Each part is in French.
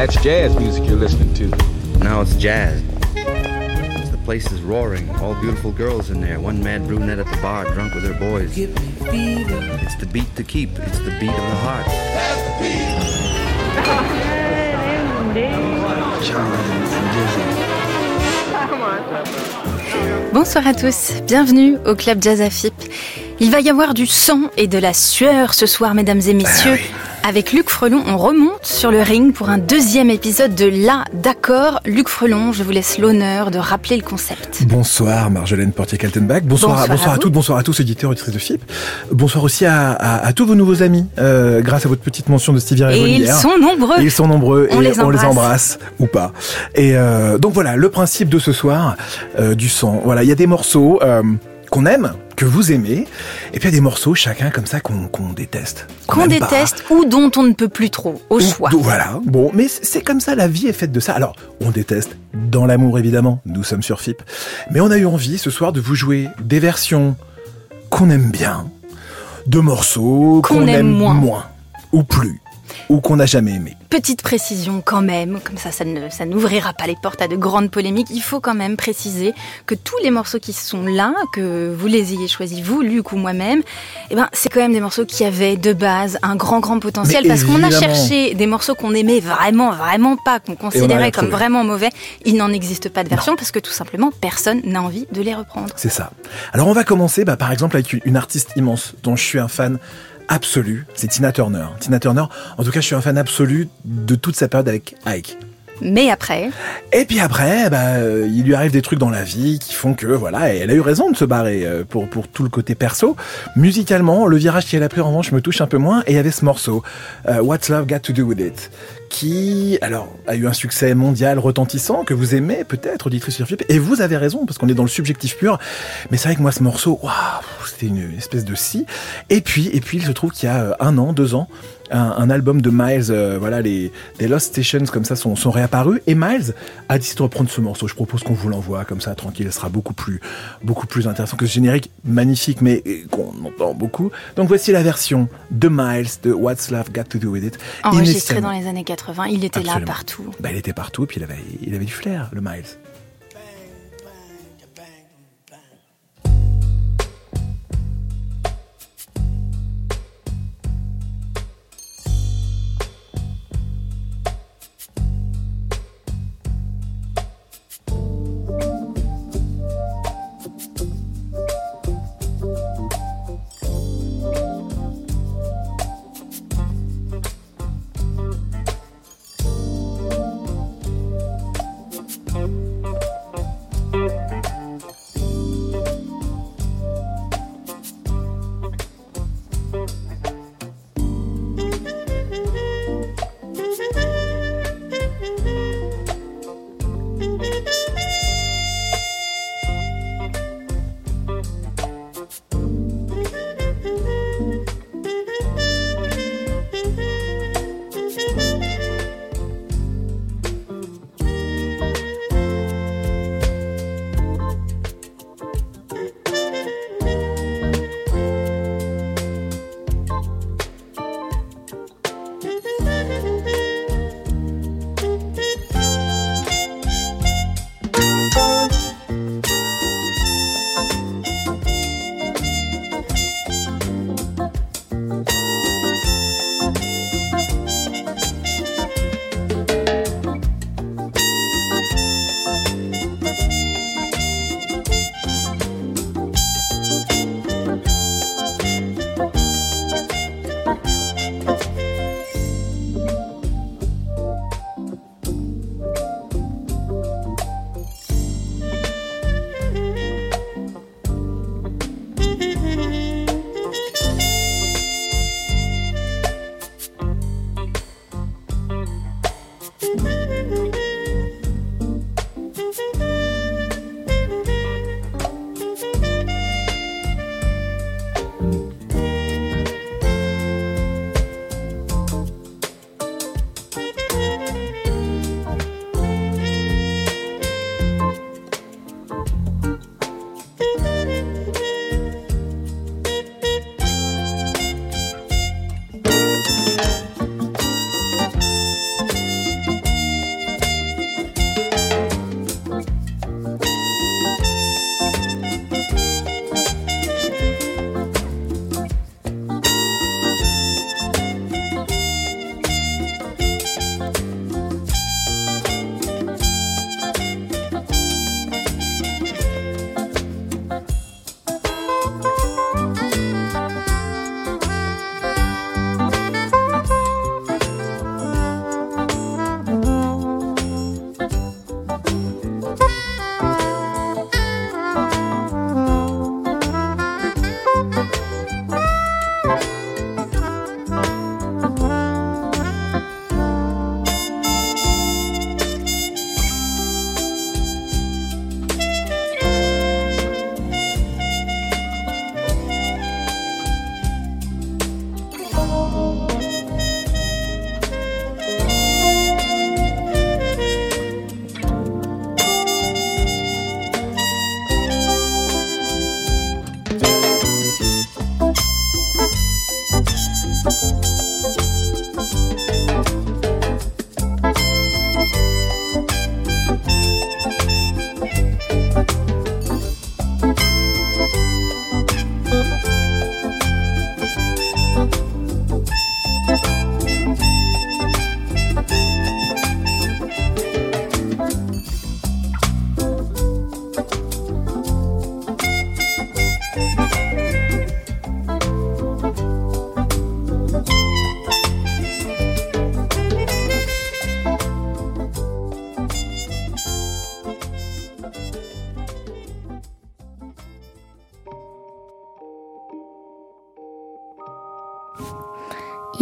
That's jazz music you're listening to. Now it's jazz. The place is roaring. All beautiful girls in there. One mad brunette at the bar, drunk with her boys. It's the beat to keep. It's the beat of the heart. Bonsoir à tous, bienvenue au Club Jazz Afip. Il va y avoir du sang et de la sueur ce soir, mesdames et messieurs. Avec Luc Frelon, on remonte sur le ring pour un deuxième épisode de La D'accord. Luc Frelon, je vous laisse l'honneur de rappeler le concept. Bonsoir Marjolaine Portier-Kaltenbach. Bonsoir, Bonsoir bonsoir, à toutes, bonsoir à tous auditeurs auditrices de FIP. Bonsoir aussi à, à- à tous vos nouveaux amis, euh, grâce à votre petite mention de Stevie Ray Et ils sont nombreux. Et ils sont nombreux On et les on les embrasse. ou pas. Et euh, donc voilà, le principe de ce soir, euh, du son. Voilà, il y a des morceaux qu'on aime, que vous aimez, et puis il y a des morceaux chacun comme ça qu'on déteste. Qu'on pas. déteste ou dont on ne peut plus trop, au Ou- choix. Voilà, bon, mais c'est comme ça, la vie est faite de ça. Alors, on déteste dans l'amour, évidemment, nous sommes sur FIP, mais on a eu envie ce soir de vous jouer des versions qu'on aime bien, de morceaux Qu'on aime aime moins. moins, ou plus, ou qu'on n'a jamais aimé. Petite précision quand même, comme ça, ça ne- ça n'ouvrira pas les portes à de grandes polémiques. Il faut quand même préciser que tous les morceaux qui sont là, que vous les ayez choisis, vous, Luc ou moi-même, eh ben, c'est quand même des morceaux qui avaient de base un grand, grand potentiel. Mais parce qu'on a cherché des morceaux qu'on aimait vraiment, vraiment pas, qu'on considérait comme trouvé. vraiment mauvais. Il n'en existe pas de version parce que tout simplement, personne n'a envie de les reprendre. C'est ça. Alors, on va commencer, bah, par exemple, avec une artiste immense dont je suis un fan absolu, c'est Tina Turner. Tina Turner, en tout cas, je suis un fan absolu de toute sa période avec Ike. Mais après, Et puis après, bah, il lui arrive des trucs dans la vie qui font que voilà, elle a eu raison de se barrer euh, pour pour tout le côté perso. Musicalement, le virage qu'elle a pris en revanche me touche un peu moins. Et il y avait ce morceau, euh, What's Love Got to Do With It, qui alors a eu un succès mondial retentissant que vous aimez peut-être, auditrice. Et vous avez raison parce qu'on est dans le subjectif pur. Mais c'est vrai que moi, ce morceau, waouh, c'était une espèce de si. Et puis et puis il se trouve qu'il y a euh, un an, deux ans. Un, un album de Miles, euh, voilà, les, les Lost Stations comme ça sont, sont réapparus. Et Miles a décidé de reprendre ce morceau. Je propose qu'on vous l'envoie comme ça, tranquille. Ce sera beaucoup plus, beaucoup plus intéressant que ce générique magnifique, mais euh, qu'on entend beaucoup. Donc voici la version de Miles de What's Love Got to Do With It. enregistré dans les années 80, il était là partout. Bah, il était partout, puis il avait, il avait du flair, le Miles.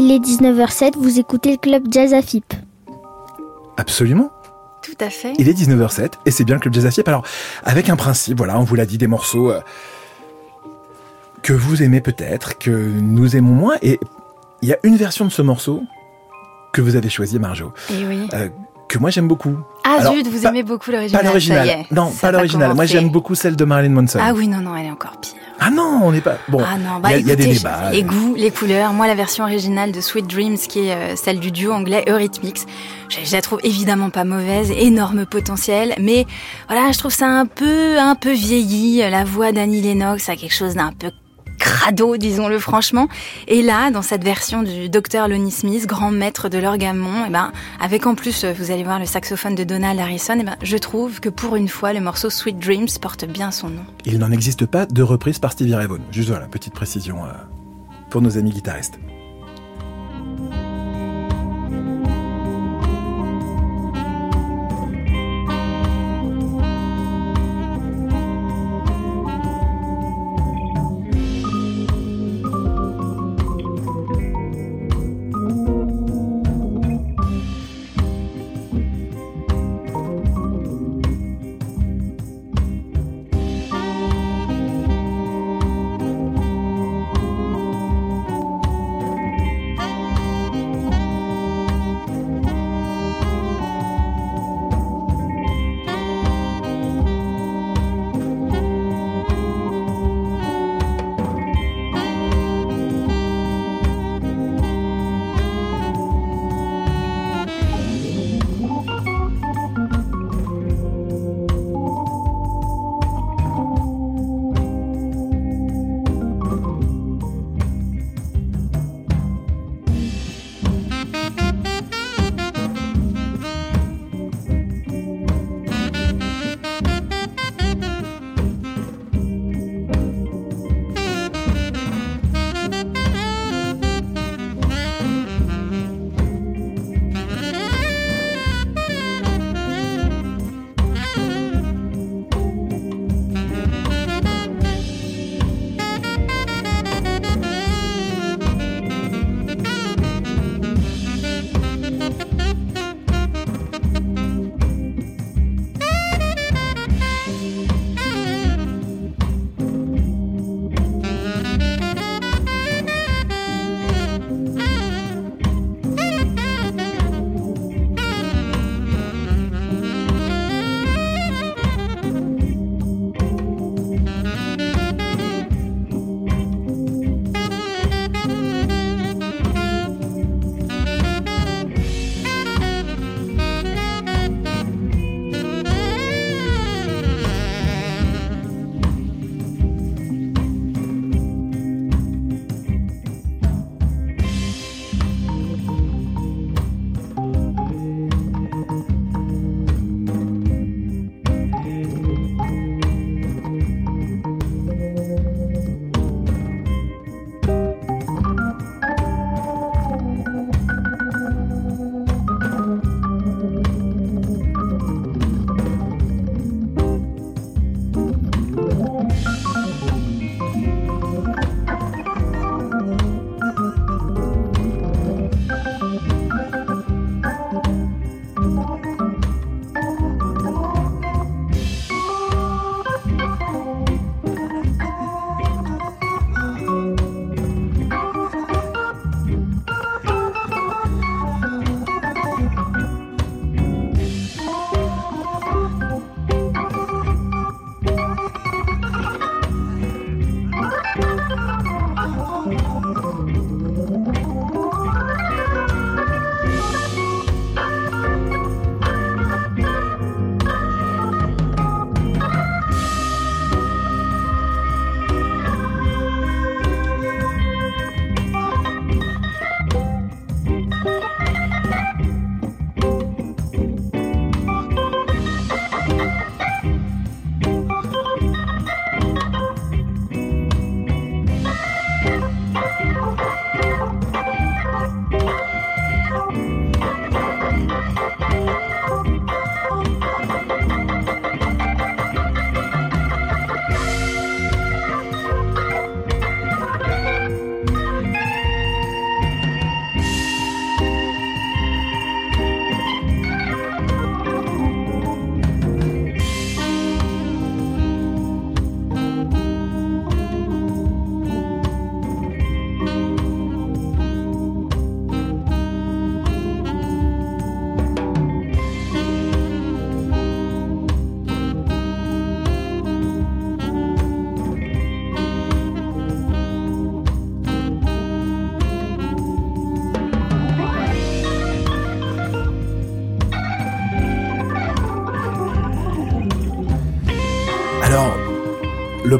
Il est 19h07, vous écoutez le club Jazz Afip. Absolument. Tout à fait. Il est 19h07 et c'est bien le club Jazz Afip. Alors, avec un principe, voilà, on vous l'a dit, des morceaux euh, que vous aimez peut-être, que nous aimons moins. Et il y a une version de ce morceau que vous avez choisi, Marjo, Et oui. euh, que moi j'aime beaucoup. Ah alors, zut, vous pas- aimez beaucoup l'original. Pas l'original. Non, ça pas l'original. Moi j'aime beaucoup celle de Marilyn Manson. Ah oui, non, non, elle est encore pire. Ah non, on n'est pas. Bon, ah non, il bah y, y a des débats. les goûts, les couleurs. Moi, la version originale de Sweet Dreams, qui est euh, celle du duo anglais Eurythmics, je, je la trouve évidemment pas mauvaise, énorme potentiel, mais voilà, je trouve ça un peu, un peu vieilli. La voix d'Annie Lennox a quelque chose d'un peu crado, disons-le franchement. Et là, dans cette version du docteur Lonnie Smith, grand maître de l'orgamon, eh ben, avec en plus, euh, vous allez voir le saxophone de Donald Harrison, eh ben, je trouve que pour une fois, le morceau Sweet Dreams porte bien son nom. Il n'en existe pas de reprise par Stevie Ray Vaughan. Juste voilà, petite précision euh, pour nos amis guitaristes.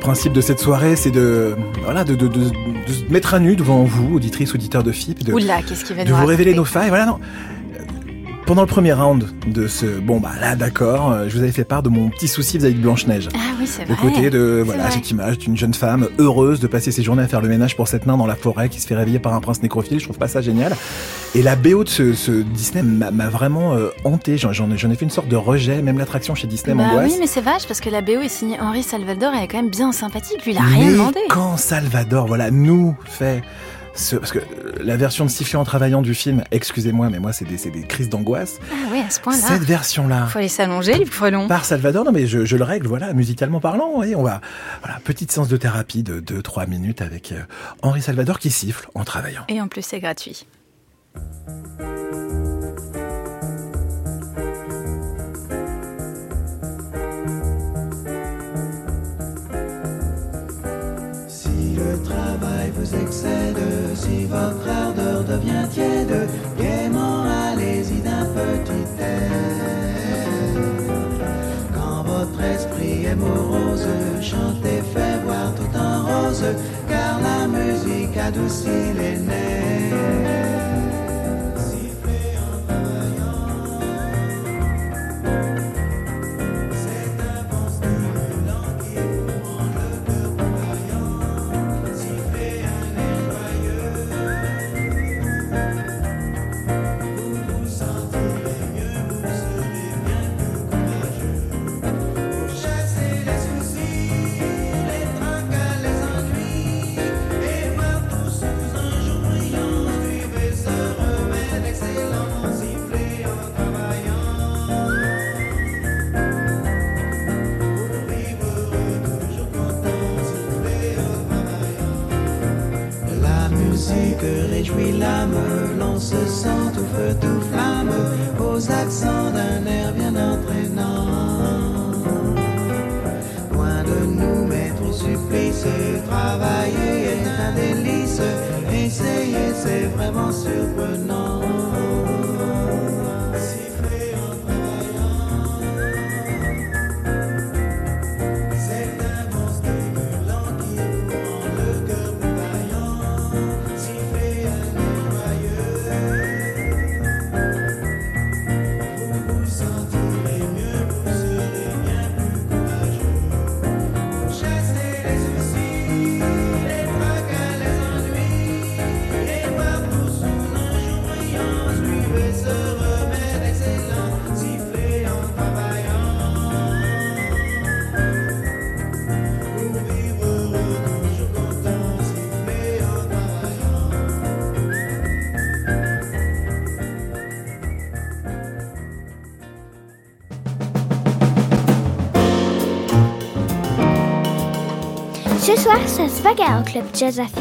Principe de cette soirée, c'est de, voilà, de, de, de, de se mettre à nu devant vous, auditrices, auditeurs de FIP, de, Oula, va vous révéler nos failles. Voilà, non. Pendant le premier round de ce, bon bah là d'accord, euh, je vous avais fait part de mon petit souci vis-à-vis de Blanche Neige. Ah oui, c'est Le vrai. côté de voilà vrai. cette image d'une jeune femme heureuse de passer ses journées à faire le ménage pour cette nain dans la forêt qui se fait réveiller par un prince nécrophile. Je trouve pas ça génial. Et la BO de ce, ce Disney m'a vraiment euh, hanté. J'en ai fait une sorte de rejet. Même l'attraction chez Disney Bah oui, mais c'est vache parce que la BO est signée Henri Salvador, elle est quand même bien sympathique. Lui, il a rien demandé. quand Salvador, voilà, nous fait ce, parce que euh, la version de siffler en travaillant du film, excusez-moi, mais moi c'est des, c'est des crises d'angoisse. Ah oui, à ce point-là. Cette version-là, Faut aller s'allonger, Luc Frelon. par Salvador, non mais je, je le règle, voilà, musicalement parlant, vous voyez, on va, voilà, petite séance de thérapie de 2-3 minutes avec euh, Henri Salvador qui siffle en travaillant. Et en plus, c'est gratuit. Si le travail vous excède, si votre ardeur devient tiède, gaiement allez-y d'un petit air. Quand votre esprit est morose, chantez, fait voir tout en rose, car la musique adoucit les nerfs. Soir, ça se bagarre au club Jazz Affi.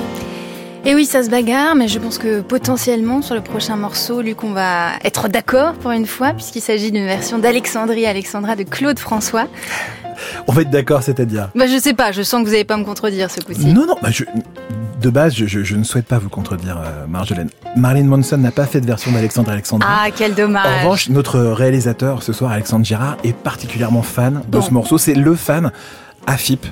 Et oui, ça se bagarre, mais je pense que potentiellement sur le prochain morceau, Luc, on va être d'accord pour une fois, puisqu'il s'agit d'une version d'Alexandrie Alexandra de Claude François. On va être d'accord, c'est-à-dire. Bah, je sais pas, je sens que vous n'allez pas me contredire ce coup-ci. Non, non, bah, je, de base, je, je, je ne souhaite pas vous contredire, euh, Marjolaine. Marilyn Manson n'a pas fait de version d'Alexandre Alexandre. Ah, quel dommage. En revanche, notre réalisateur ce soir, Alexandre Girard, est particulièrement fan de ce morceau. C'est le fan AFIP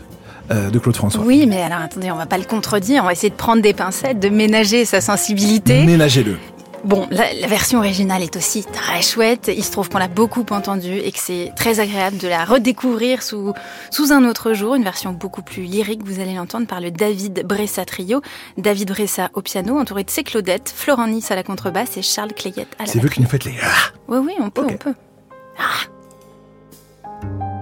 euh, de Claude François. Oui, mais alors attendez, on va pas le contredire, on va essayer de prendre des pincettes, de ménager sa sensibilité. Ménagez-le. Bon, la, la version originale est aussi très chouette. Il se trouve qu'on l'a beaucoup entendue et que c'est très agréable de la redécouvrir sous, sous un autre jour. Une version beaucoup plus lyrique, vous allez l'entendre par le David Bressa Trio. David Bressa au piano, entouré de ses Claudettes, Florent Nice à la contrebasse et Charles Clayette à la C'est vous qui nous faites les... Ah Oui, oui, on peut, on peut. Look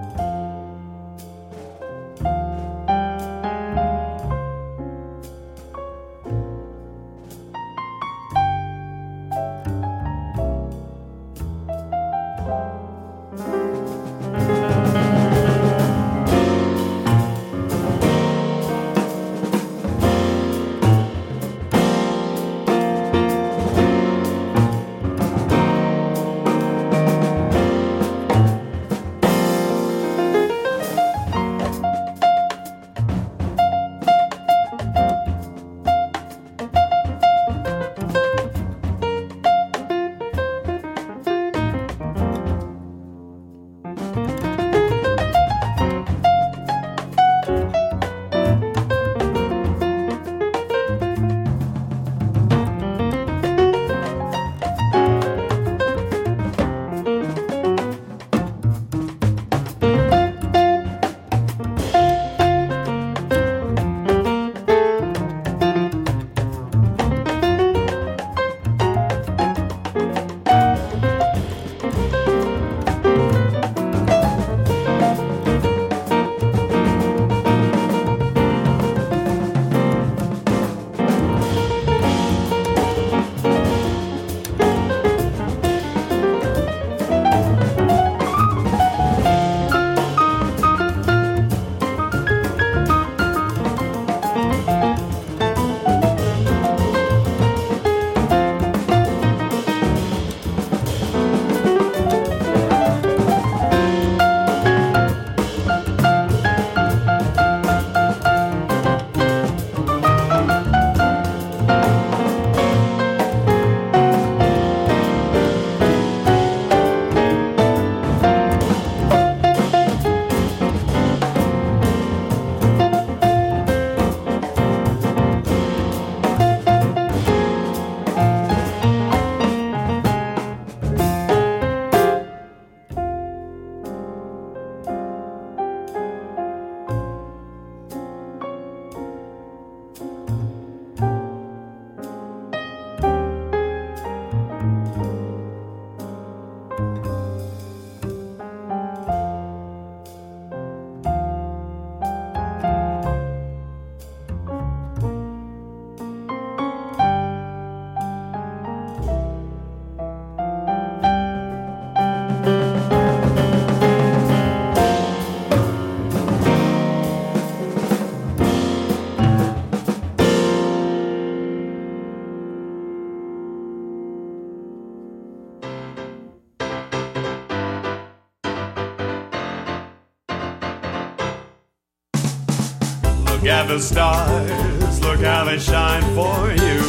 the stars, look how they shine for you.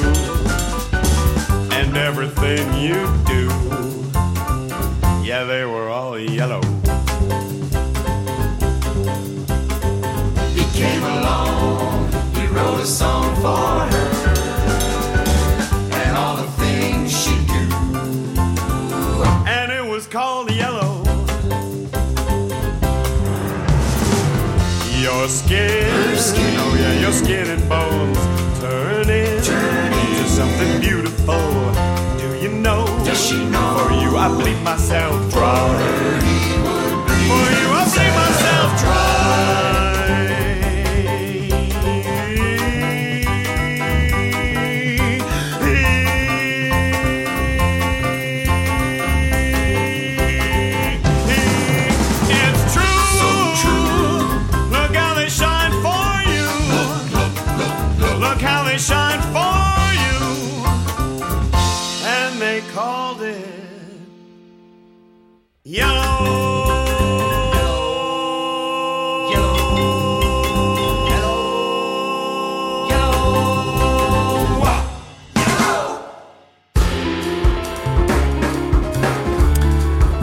And everything you do, yeah, they were all yellow. He came along, he wrote a song for her, and all the things she do. And it was called Yellow. Your skin, oh yeah, your skin and bones turn into something beautiful. Do you know? Does she know? For you, I bleed myself dry.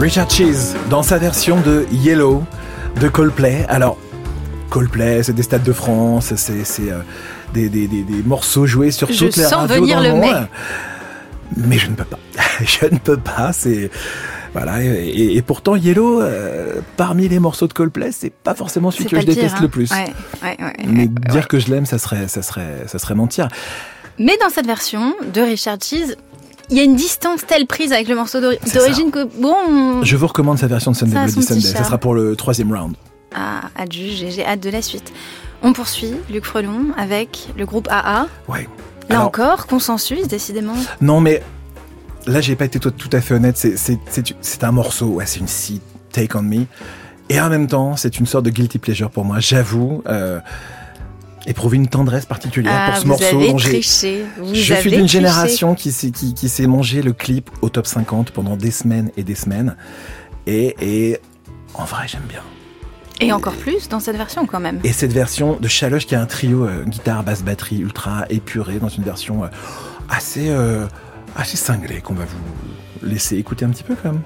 Richard Cheese dans sa version de Yellow de Coldplay. Alors, Coldplay, c'est des stades de France, c'est euh, des, des- des- des morceaux joués sur Je toutes les radios venir dans le monde. Mais je ne peux pas. je ne peux pas. C'est voilà. Et, pourtant, Yellow, euh, parmi les morceaux de Coldplay, c'est pas forcément celui que je pire, déteste hein. le plus. Ouais, ouais, ouais, Mais dire que je l'aime, ça serait, ça serait, ça serait mentir. Mais dans cette version de Richard Cheese, il y a une distance telle prise avec le morceau d'origine que bon, Je vous recommande sa version de Sunday Bloody Sunday. Ça sera pour le troisième round. ah, hâte juger, j'ai hâte de la suite. On poursuit Luc Frelon avec le groupe AA. Ouais. Là Alors, encore, consensus décidément. Non, mais là, j'ai pas été tout, tout à fait honnête. C'est un morceau, ouais, c'est une si Take on Me. Et en même temps, c'est une sorte de guilty pleasure pour moi. J'avoue, euh, éprouver une tendresse particulière Ah, pour ce vous morceau avez dont j'ai. triché. Vous Je avez suis d'une génération qui s'est qui, qui s'est mangé le clip au top 50 pendant des semaines et des semaines. Et, et en vrai, j'aime bien. Et encore plus dans cette version quand même. Et cette version de Chaloche qui a un trio euh, guitare, basse, batterie ultra épuré dans une version euh, assez, euh, assez cinglée qu'on va vous laisser écouter un petit peu quand même.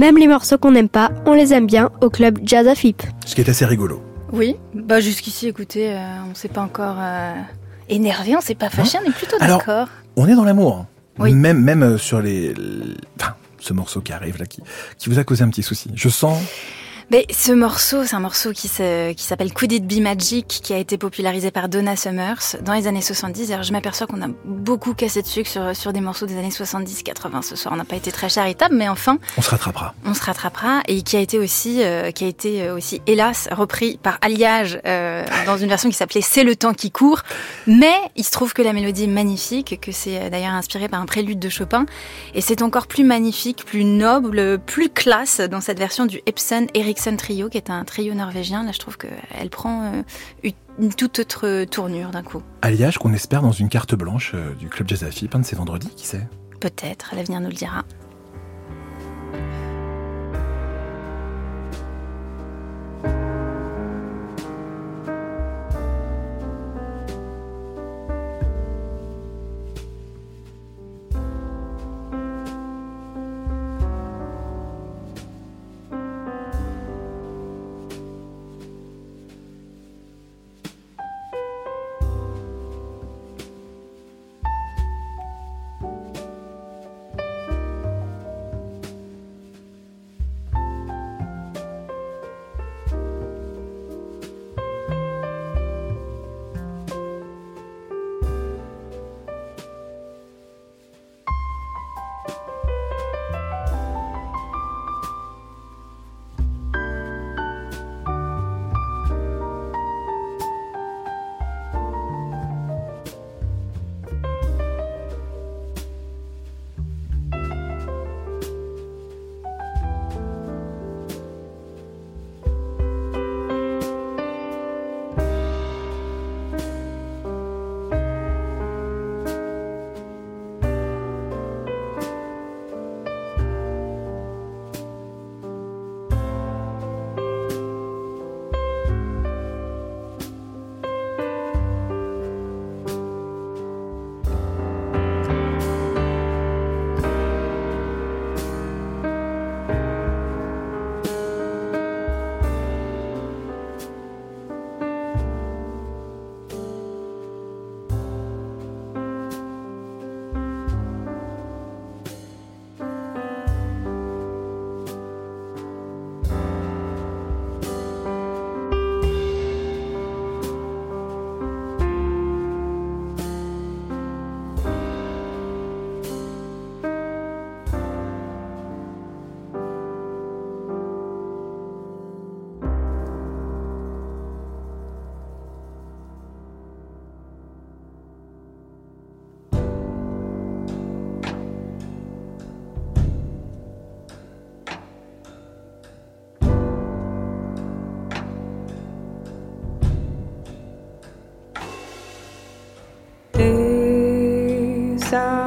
Même les morceaux qu'on n'aime pas, on les aime bien au club Jazz à FIP. Ce qui est assez rigolo. Oui, bah jusqu'ici, écoutez, euh, on s'est pas encore euh, énervé, on s'est pas fâché, on est plutôt d'accord. On est dans l'amour. hein. Oui. Même, même euh, sur les. Enfin, ce morceau qui arrive là, qui, qui vous a causé un petit souci. Je sens. Mais ce morceau, c'est un morceau qui s'appelle Could It Be Magic, qui a été popularisé par Donna Summers dans les années 70. Alors je m'aperçois qu'on a beaucoup cassé de sucre sur, sur des morceaux des années 70-80 ce soir. On n'a pas été très charitable, mais enfin, On se rattrapera. on se rattrapera et qui a été aussi, euh, qui a été euh, aussi, hélas, repris par Alliage euh, dans une version qui s'appelait C'est le temps qui court. Mais il se trouve que la mélodie est magnifique, que c'est euh, d'ailleurs inspiré par un prélude de Chopin, et c'est encore plus magnifique, plus noble, plus classe dans cette version du Epson Ericsson Trio, qui est un trio norvégien. Là, je trouve qu'elle prend euh, une- toute autre tournure d'un coup. Alliage qu'on espère dans une carte blanche euh, du club Jazz à FIP, un de ces vendredis, qui sait? Peut-être, l'avenir nous le dira. Les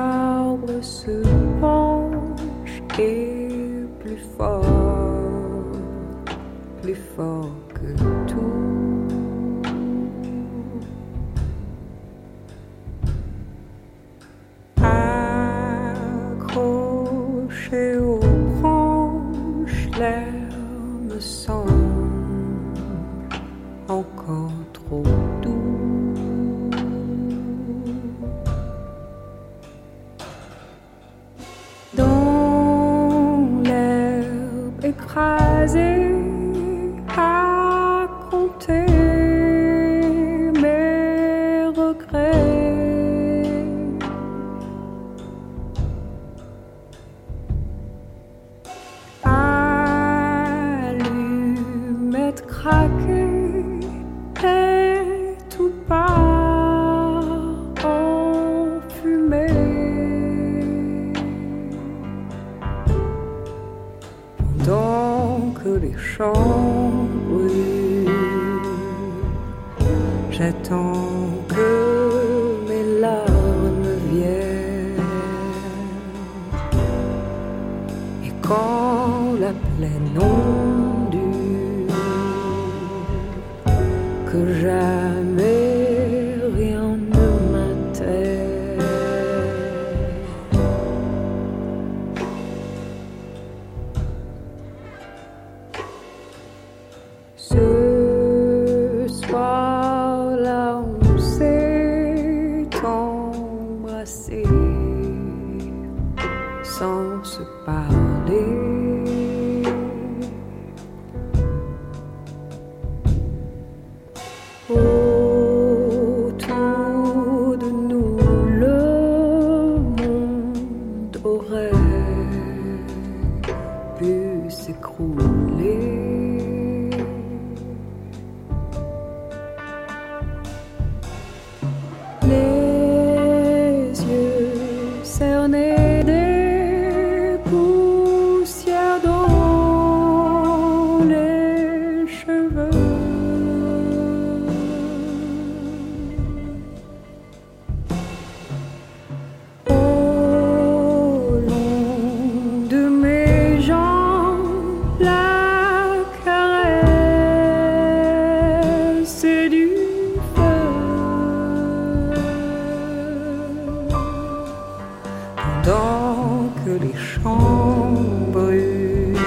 les champs brûlent,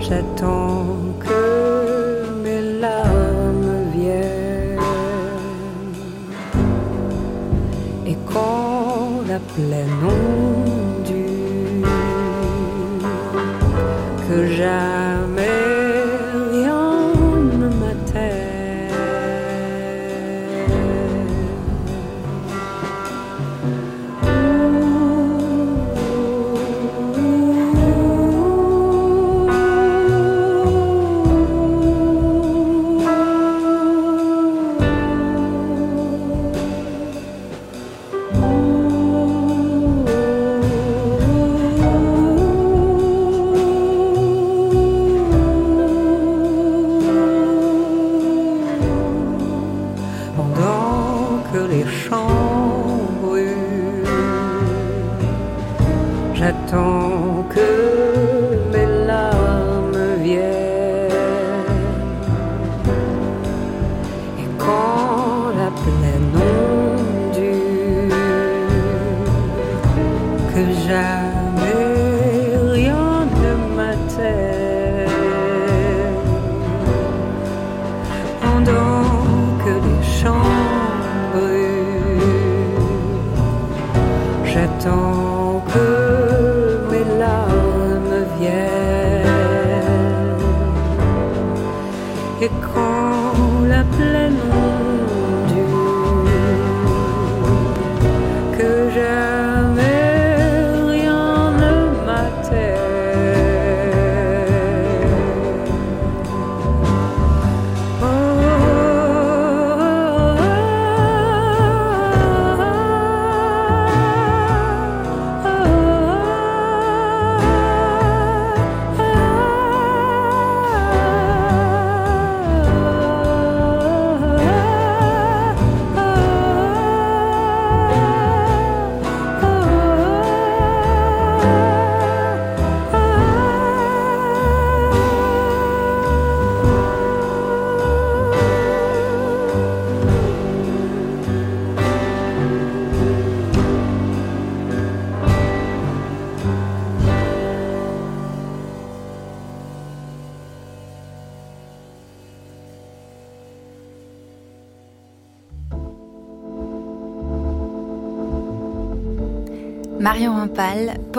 j'attends que mes larmes viennent. Et quand la plaine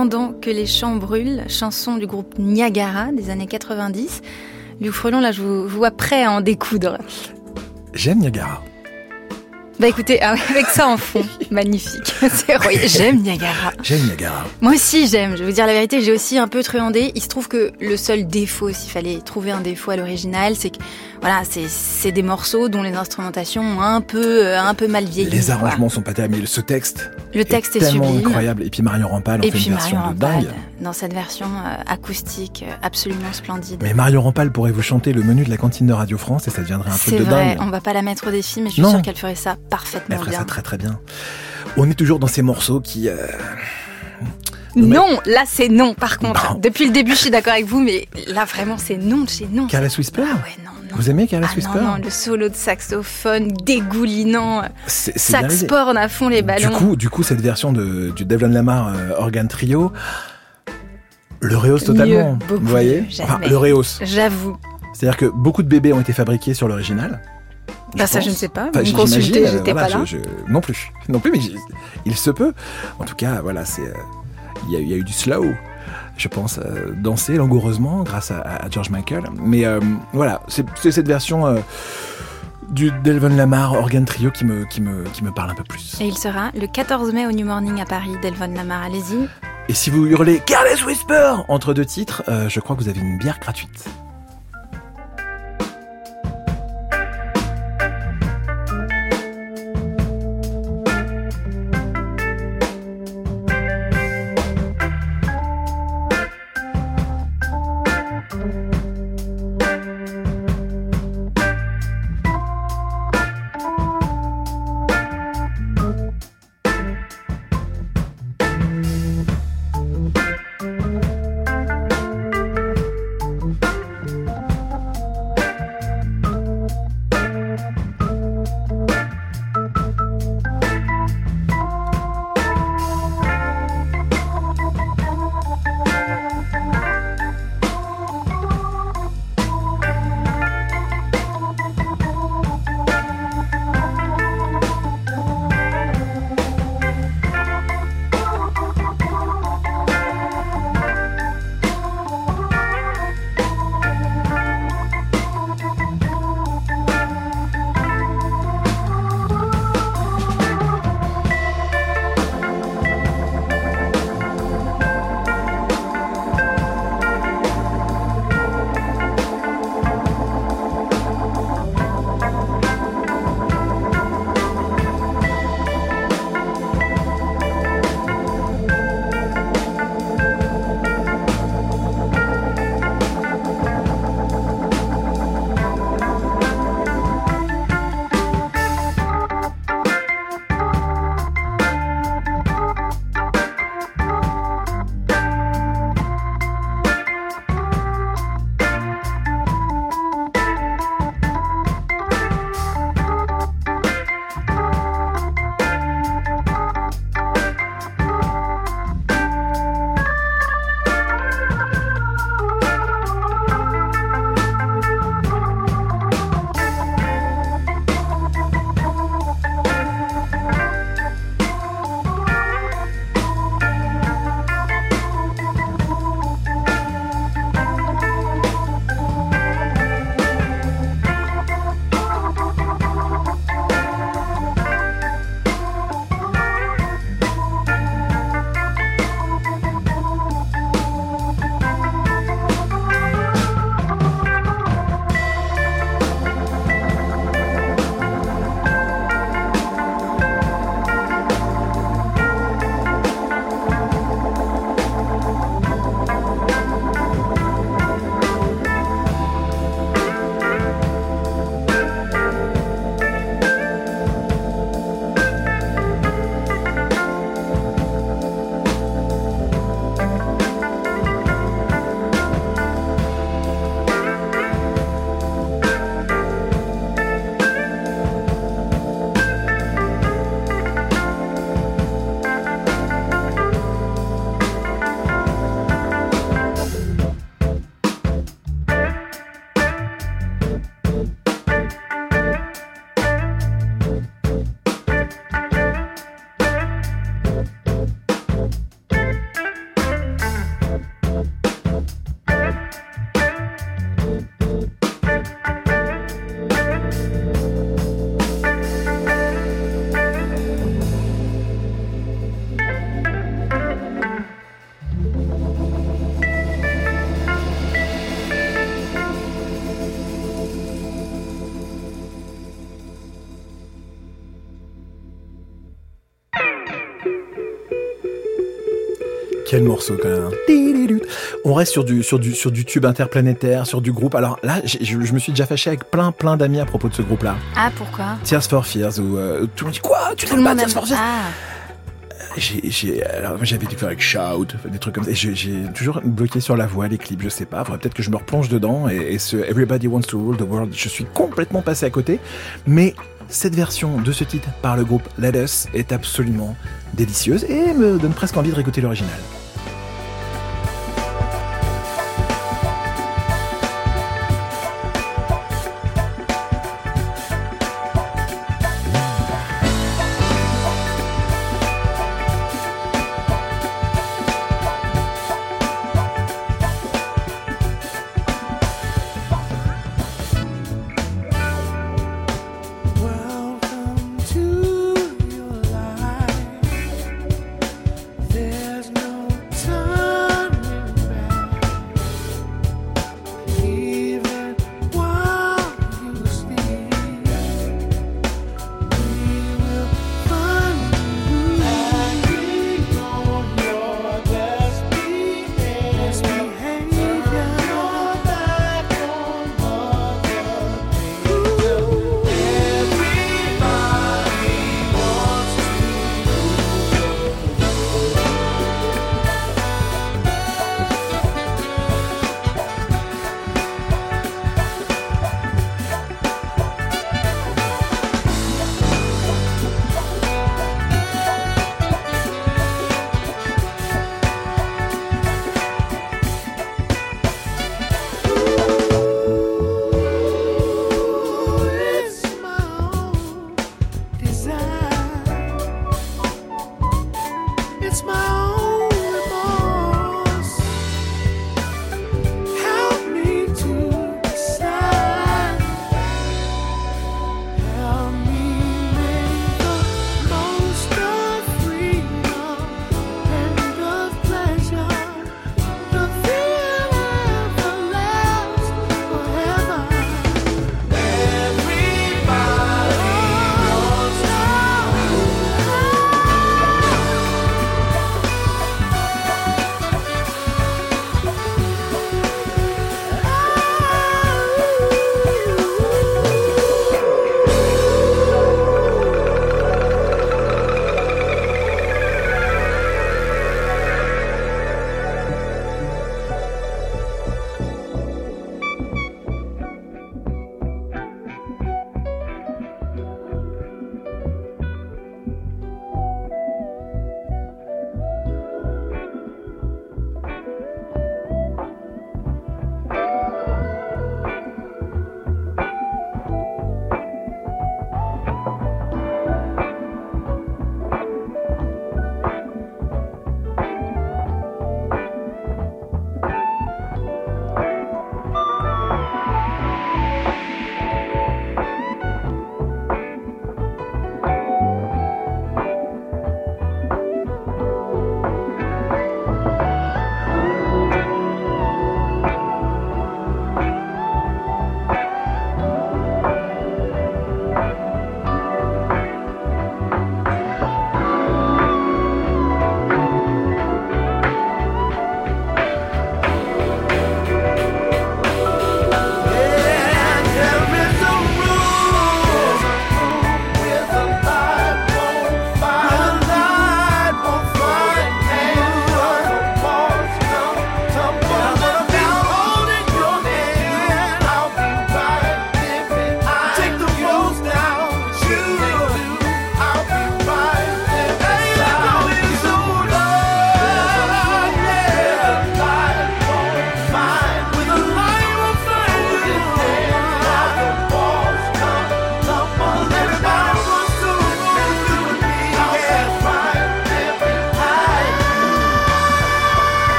Pendant que les champs brûlent, chanson du groupe Niagara des années 90. Luc Frelon, là, je vous vois prêt à en découdre. J'aime Niagara. Bah écoutez, ah avec ça en fond, magnifique. C'est royal. J'aime Niagara. J'aime Niagara. Moi aussi j'aime, je vais vous dire la vérité, j'ai aussi un peu truandé. Il se trouve que le seul défaut, s'il fallait trouver un défaut à l'original, c'est que voilà, c'est c'est des morceaux dont les instrumentations ont un peu euh, un peu mal vieilli. Les arrangements sont pas terribles, mais ce texte Le texte est, tellement sublime. incroyable. Et puis Marion Rampal en Et fait puis une version de dingue. dans cette version euh, acoustique euh, absolument splendide. Mais Marion Rampal pourrait vous chanter le menu de la cantine de Radio France et ça deviendrait un truc C'est de vrai, dingue. on va pas la mettre au défi, mais je suis Non. sûre qu'elle ferait ça parfaitement Elle ferait bien. ça très très bien. On est toujours dans ces morceaux qui. euh, Non, là c'est non par contre. Non. Depuis le début, je suis d'accord avec vous, mais là vraiment c'est non de chez non. Careless Whisper Ah ouais, non. Vous aimez Careless Ah Whisper non, non, le solo de saxophone dégoulinant, C'est c'est bien sax l'idée. porn à fond les ballons. Du coup, du coup, cette version de, du Devlin Lamar euh, Organ Trio, le rehausse totalement. vous voyez Enfin, le rehausse. J'avoue. C'est-à-dire que beaucoup de bébés ont été fabriqués sur l'original. Bah ça pense. je ne sais pas. Enfin, vous consultez, euh, j'étais voilà, pas là. je- je- non plus, non plus, mais il se peut. En tout cas, voilà, c'est, euh, il y, a- il y a eu du slow, je pense, euh, dansé langoureusement grâce à, à George Michael. Mais euh, voilà, c'est cette version euh, du Delvin Lamar Organ Trio qui me, qui me, qui me parle un peu plus. Et il sera le 14 mai au New Morning à Paris, Delvon Lamar, allez-y. Et si vous hurlez Careless Whisper entre deux titres, euh, je crois que vous avez une bière gratuite. Quel morceau quand même. hein. On reste sur du, sur, du, sur du tube interplanétaire, sur du groupe. Alors là, j'ai- je, je me suis déjà fâché avec plein plein d'amis à propos de ce groupe-là. Ah, pourquoi? Tears for Fears, où euh, tout le monde dit quoi? Tu Tout le n'aimes pas Tears for Fears? Ah, J'ai, j'ai, alors, moi, j'avais dû faire avec Shout, des trucs comme ça. J'ai toujours bloqué sur la voix, les clips, je sais pas. Faudrait peut-être que je me replonge dedans. Et, et ce Everybody Wants to Rule the World, je suis complètement passé à côté. Mais cette version de ce titre par le groupe Let Us est absolument délicieuse et me donne presque envie de réécouter l'original.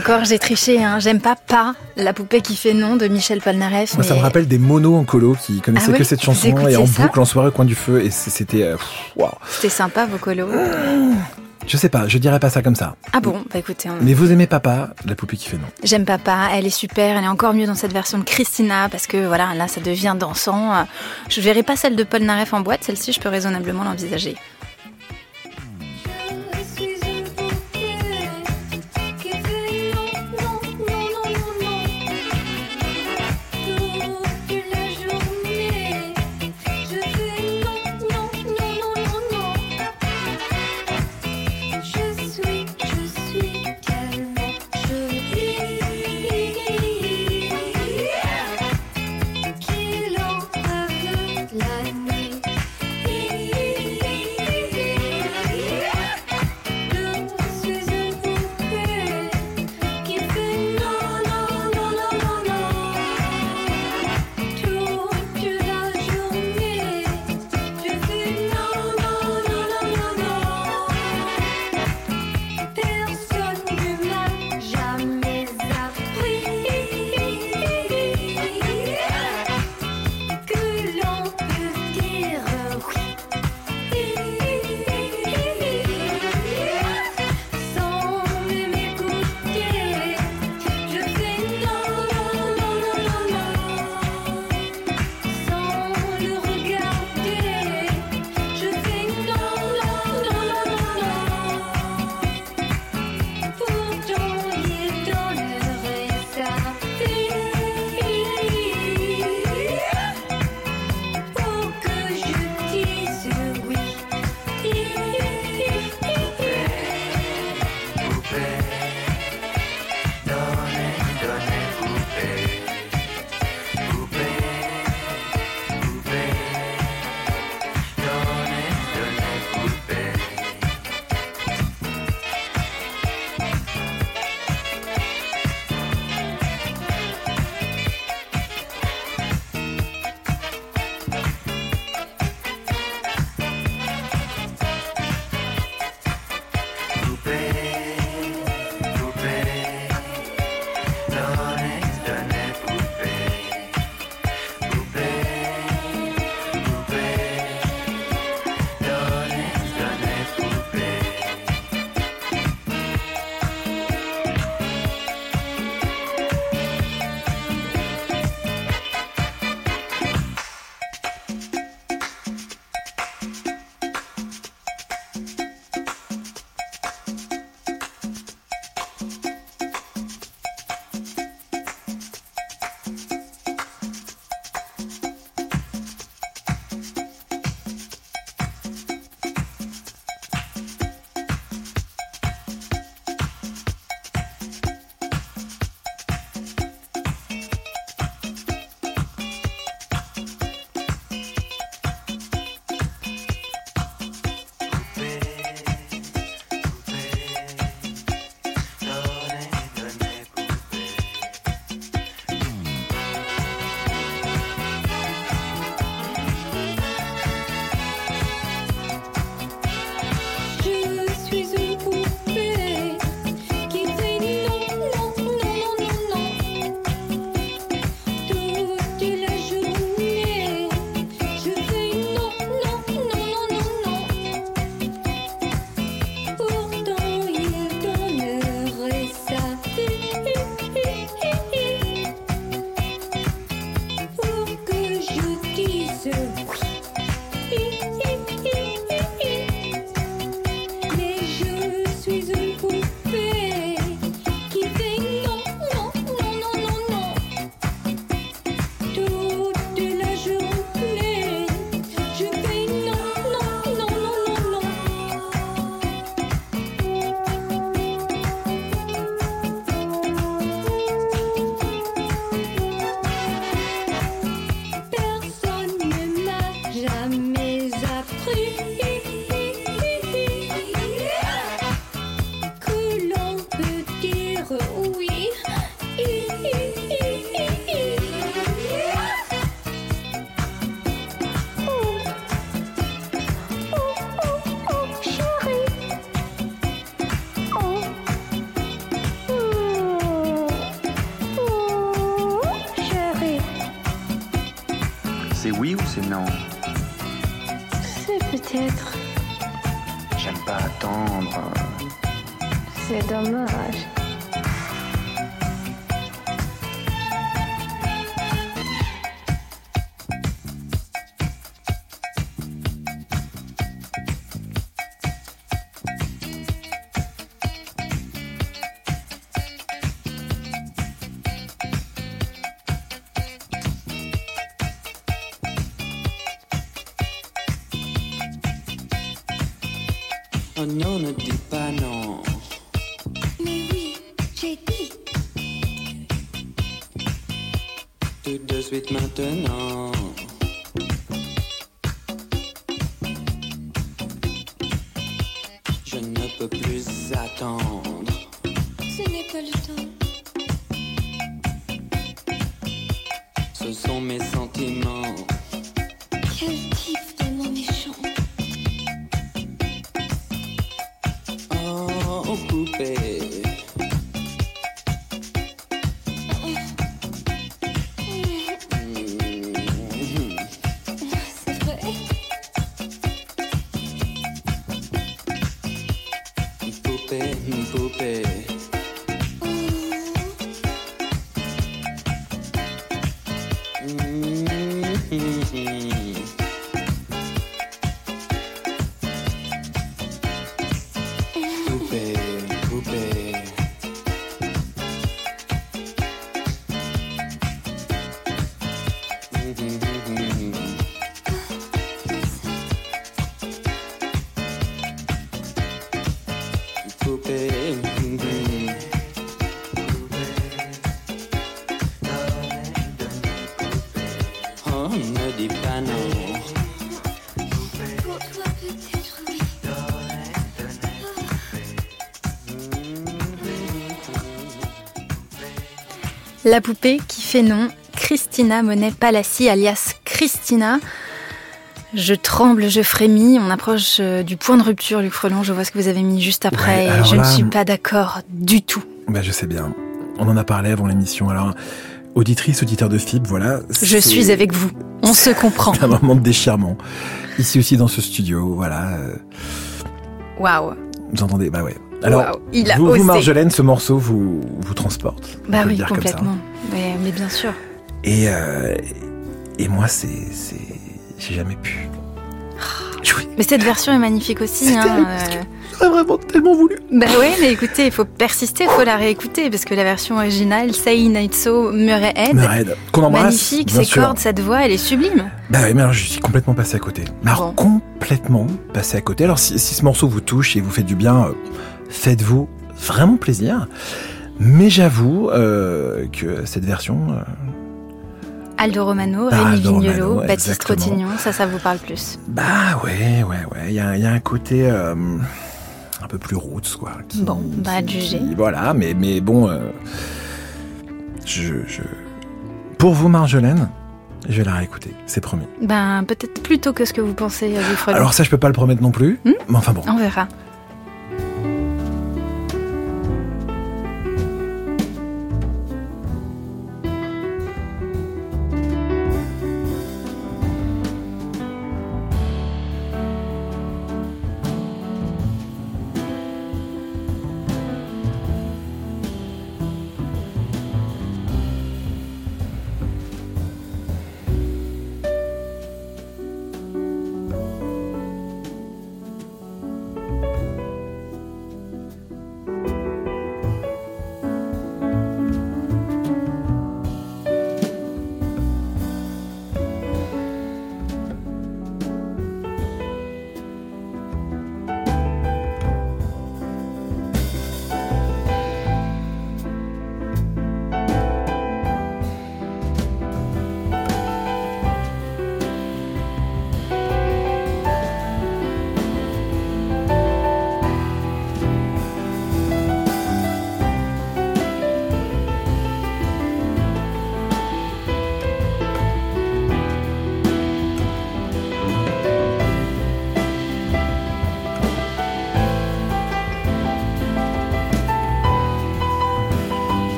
Encore, j'ai triché. Hein. J'aime pas pas la poupée qui fait non de Michel Polnareff. Moi, ça me rappelle des monos en colo qui connaissaient Ah que cette chanson et en boucle en soirée au coin du feu. Et c'était. euh, waouh. C'était sympa, vos colos. Je sais pas, je dirais pas ça comme ça. Ah bon, bah écoutez, on- Mais vous aimez papa, la poupée qui fait non. j'aime papa. Elle est super. Elle est encore mieux dans cette version de Christina parce que voilà, là, ça devient dansant. Je verrai pas celle de Polnareff en boîte. Celle-ci, je peux raisonnablement l'envisager. La poupée qui fait nom, Christina Monet Palassi, alias Christina. Je tremble, je frémis. On approche euh, du point de rupture, Luc Frelon. Je vois ce que vous avez mis juste après. Ouais, et je là, ne suis pas d'accord du tout. Ben, je sais bien. On en a parlé avant l'émission. Alors, auditrice, auditeur de FIB, voilà. Je suis avec vous. On se comprend. C'est un moment de déchirement. Ici aussi dans ce studio, voilà. euh, Waouh. Vous entendez Bah ouais. Alors, il a vous, vous. Marjolaine, ce morceau vous, vous transporte. Bah oui, complètement. Mais, mais bien sûr. Et, euh, et moi, c'est. c'est- J'ai jamais pu. Mais cette version est magnifique aussi. Hein, euh. J'aurais vraiment tellement voulu. Bah ouais, mais écoutez, il faut persister, il faut la réécouter parce que la version originale, Sei Naitso Murray Head, Murray, qu'on embrasse, magnifique, ses sûr. cordes, cette voix, elle est sublime. Bah oui, mais alors je suis complètement passé à côté. Mais alors, complètement passé à côté. Alors si, si ce morceau vous touche et vous fait du bien, euh, faites-vous vraiment plaisir. Mais j'avoue euh, que cette version, euh, Aldo Romano, Ah, Rémi Aldo Vignolo, Romano, Baptiste. Trottignon, ça, ça vous parle plus. bah ouais, ouais, ouais, il y a, il y a un côté euh, un peu plus roots, quoi. qui- Bon, bah qui- voilà, mais, mais bon, je, je... Pour vous, Marjolaine, je vais la réécouter, c'est promis. Ben, peut-être plus tôt que ce que vous pensez, Frelon. Alors ça, je peux pas le promettre non plus, Hmm mais enfin bon. On verra.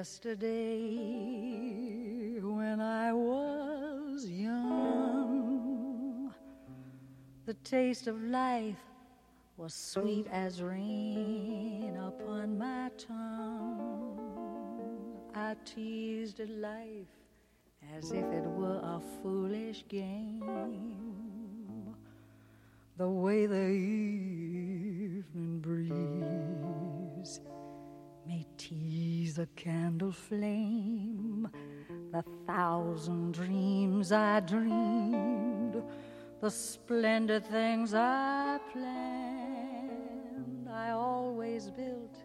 Yesterday, when I was young, the taste of life was sweet as rain upon my tongue. I teased life as if it were a foolish game. The way the evening breeze tease a candle flame, the thousand dreams I dreamed, the splendid things I planned, I always built,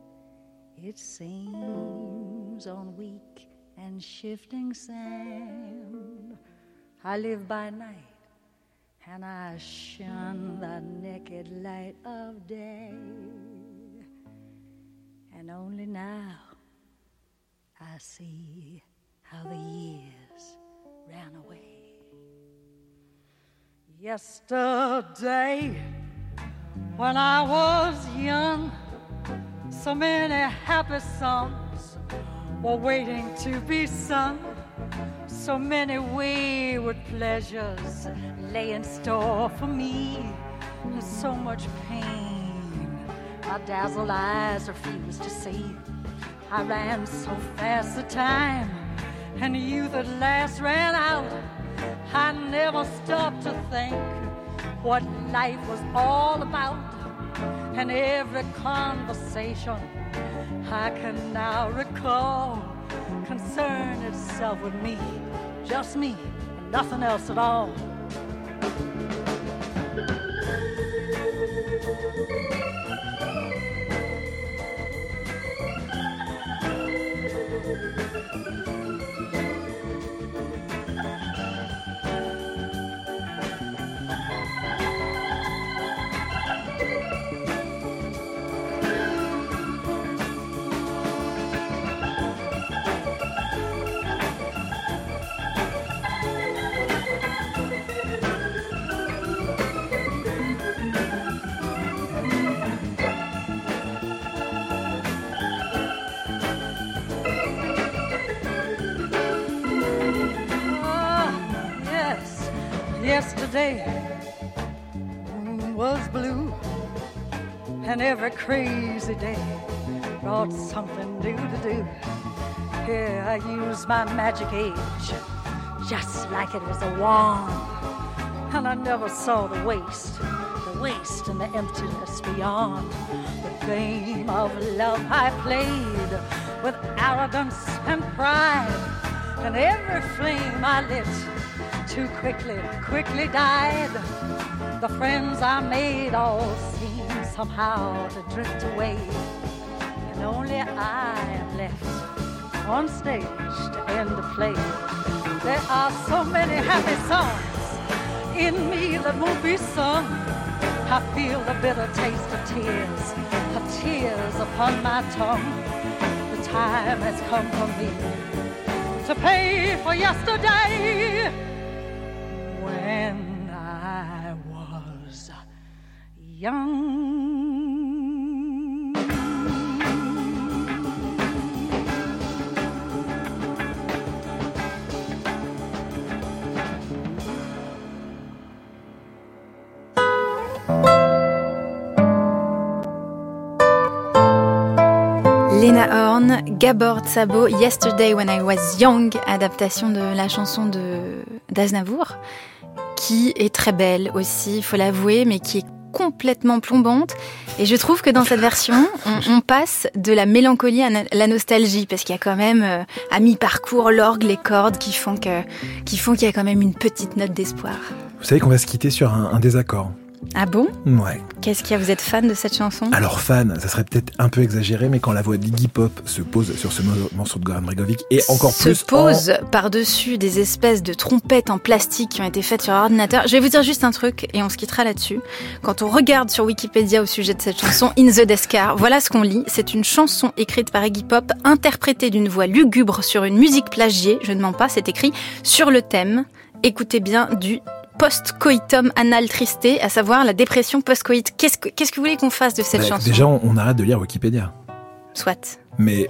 it seems, on weak and shifting sand. I live by night and I shun the naked light of day. And only now I see how the years ran away. Yesterday, when I was young, so many happy songs were waiting to be sung. So many wayward pleasures lay in store for me, and so much pain my dazzled eyes refused to see. I ran so fast the time, and youth at last ran out. I never stopped to think what life was all about, and every conversation I can now recall concerned itself with me, just me, and nothing else at all. Every crazy day brought something new to do. Here I use my magic age, just like it was a wand, and I never saw the waste, the waste and the emptiness beyond. The game of love I played with arrogance and pride. And every flame I lit too quickly, quickly died. The friends I made all seemed somehow to drift away. And only I am left on stage to end the play. There are so many happy songs in me that won't be sung. I feel the bitter taste of tears, of tears upon my tongue. The time has come for me to pay for yesterday when I was young. Lena Horne, Gabor Tsabo, Yesterday When I Was Young, adaptation de la chanson de d'Aznavour, qui est très belle aussi, il faut l'avouer, mais qui est complètement plombante. Et je trouve que dans cette version, on, passe de la mélancolie à la nostalgie, parce qu'il y a quand même euh, à mi-parcours l'orgue, les cordes qui font qu'il y a quand même une petite note d'espoir. Vous savez qu'on va se quitter sur un désaccord. Ah bon? Ouais. Qu'est-ce qu'il y a? Vous êtes fan de cette chanson? Alors fan, ça serait peut-être un peu exagéré, mais quand la voix d'Iggy Pop se pose sur ce mo- morceau de Goran Bregovic, et encore se plus en- pose par-dessus des espèces de trompettes en plastique qui ont été faites sur ordinateur. Je vais vous dire juste un truc et on se quittera là-dessus. Quand on regarde sur Wikipédia au sujet de cette chanson In the Descar, voilà ce qu'on lit. C'est une chanson écrite par Iggy Pop, interprétée d'une voix lugubre sur une musique plagiée. Je ne mens pas, c'est écrit sur le thème. Écoutez bien du post-coitum anal tristé, à savoir la dépression post-coït. Qu'est-ce que, qu'est-ce que vous voulez qu'on fasse de cette Bah, chanson? Déjà, on, on arrête de lire Wikipédia. Soit. Mais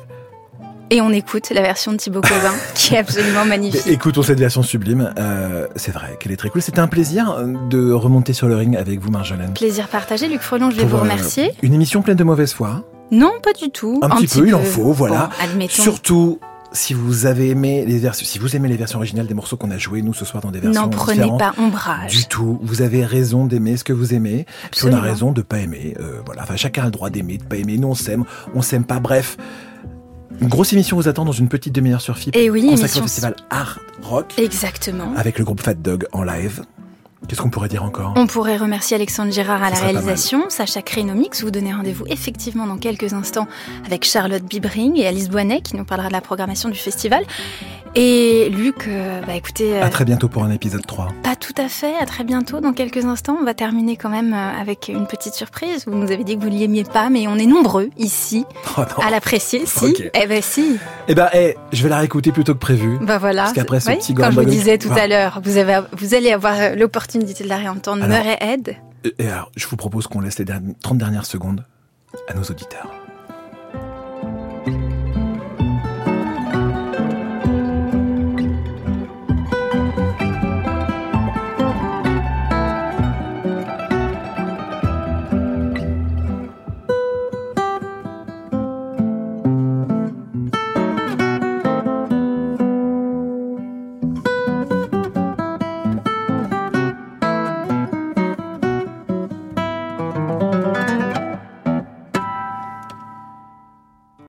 Et on écoute la version de Thibaut Covin, qui est absolument magnifique. Écoutons cette version sublime. Euh, c'est vrai qu'elle est très cool. C'était un plaisir de remonter sur le ring avec vous, Marjolaine. Plaisir partagé. Luc Frelon, je vais Pour, vous euh, remercier. une émission pleine de mauvaise foi. Non, pas du tout. Un, petit, peu, il en faut, voilà. Bon, admettons. Surtout si vous avez aimé les versions, si vous aimez les versions originales des morceaux qu'on a joués nous ce soir dans des versions N'en prenez pas ombrage. Du tout. Vous avez raison d'aimer ce que vous aimez. Puis on a raison de pas aimer. Euh, voilà. Enfin, chacun a le droit d'aimer, de pas aimer. Nous, on s'aime, on s'aime pas. Bref. Une grosse émission vous attend dans une petite demi-heure sur FIP. Eh oui, consacrée au festival Art Rock Exactement. avec le groupe Fat Dog en live. Qu'est-ce qu'on pourrait dire encore? On pourrait remercier Alexandre Girard à Ça la réalisation, Sacha Crénomix, vous donnez rendez-vous effectivement dans quelques instants avec Charlotte Bibring et Alice Boinet qui nous parlera de la programmation du festival. Et Luc, euh, bah écoutez, euh, À très bientôt pour un épisode 3. pas tout à fait, à très bientôt. Dans quelques instants, on va terminer quand même euh, avec une petite surprise. Vous nous avez dit que vous ne l'aimiez pas, mais on est nombreux ici Oh à l'apprécier. Si, eh ben si. Eh ben, eh, je vais la réécouter plutôt que prévu. Bah voilà. Parce qu'après ce Oui, petit Comme je vous disais tout Voilà. à l'heure, vous, avez, vous allez avoir euh, l'opportunité de la réentendre. Alors- Murray Head. Et alors, je vous propose qu'on laisse les dernières- 30 dernières secondes à nos auditeurs.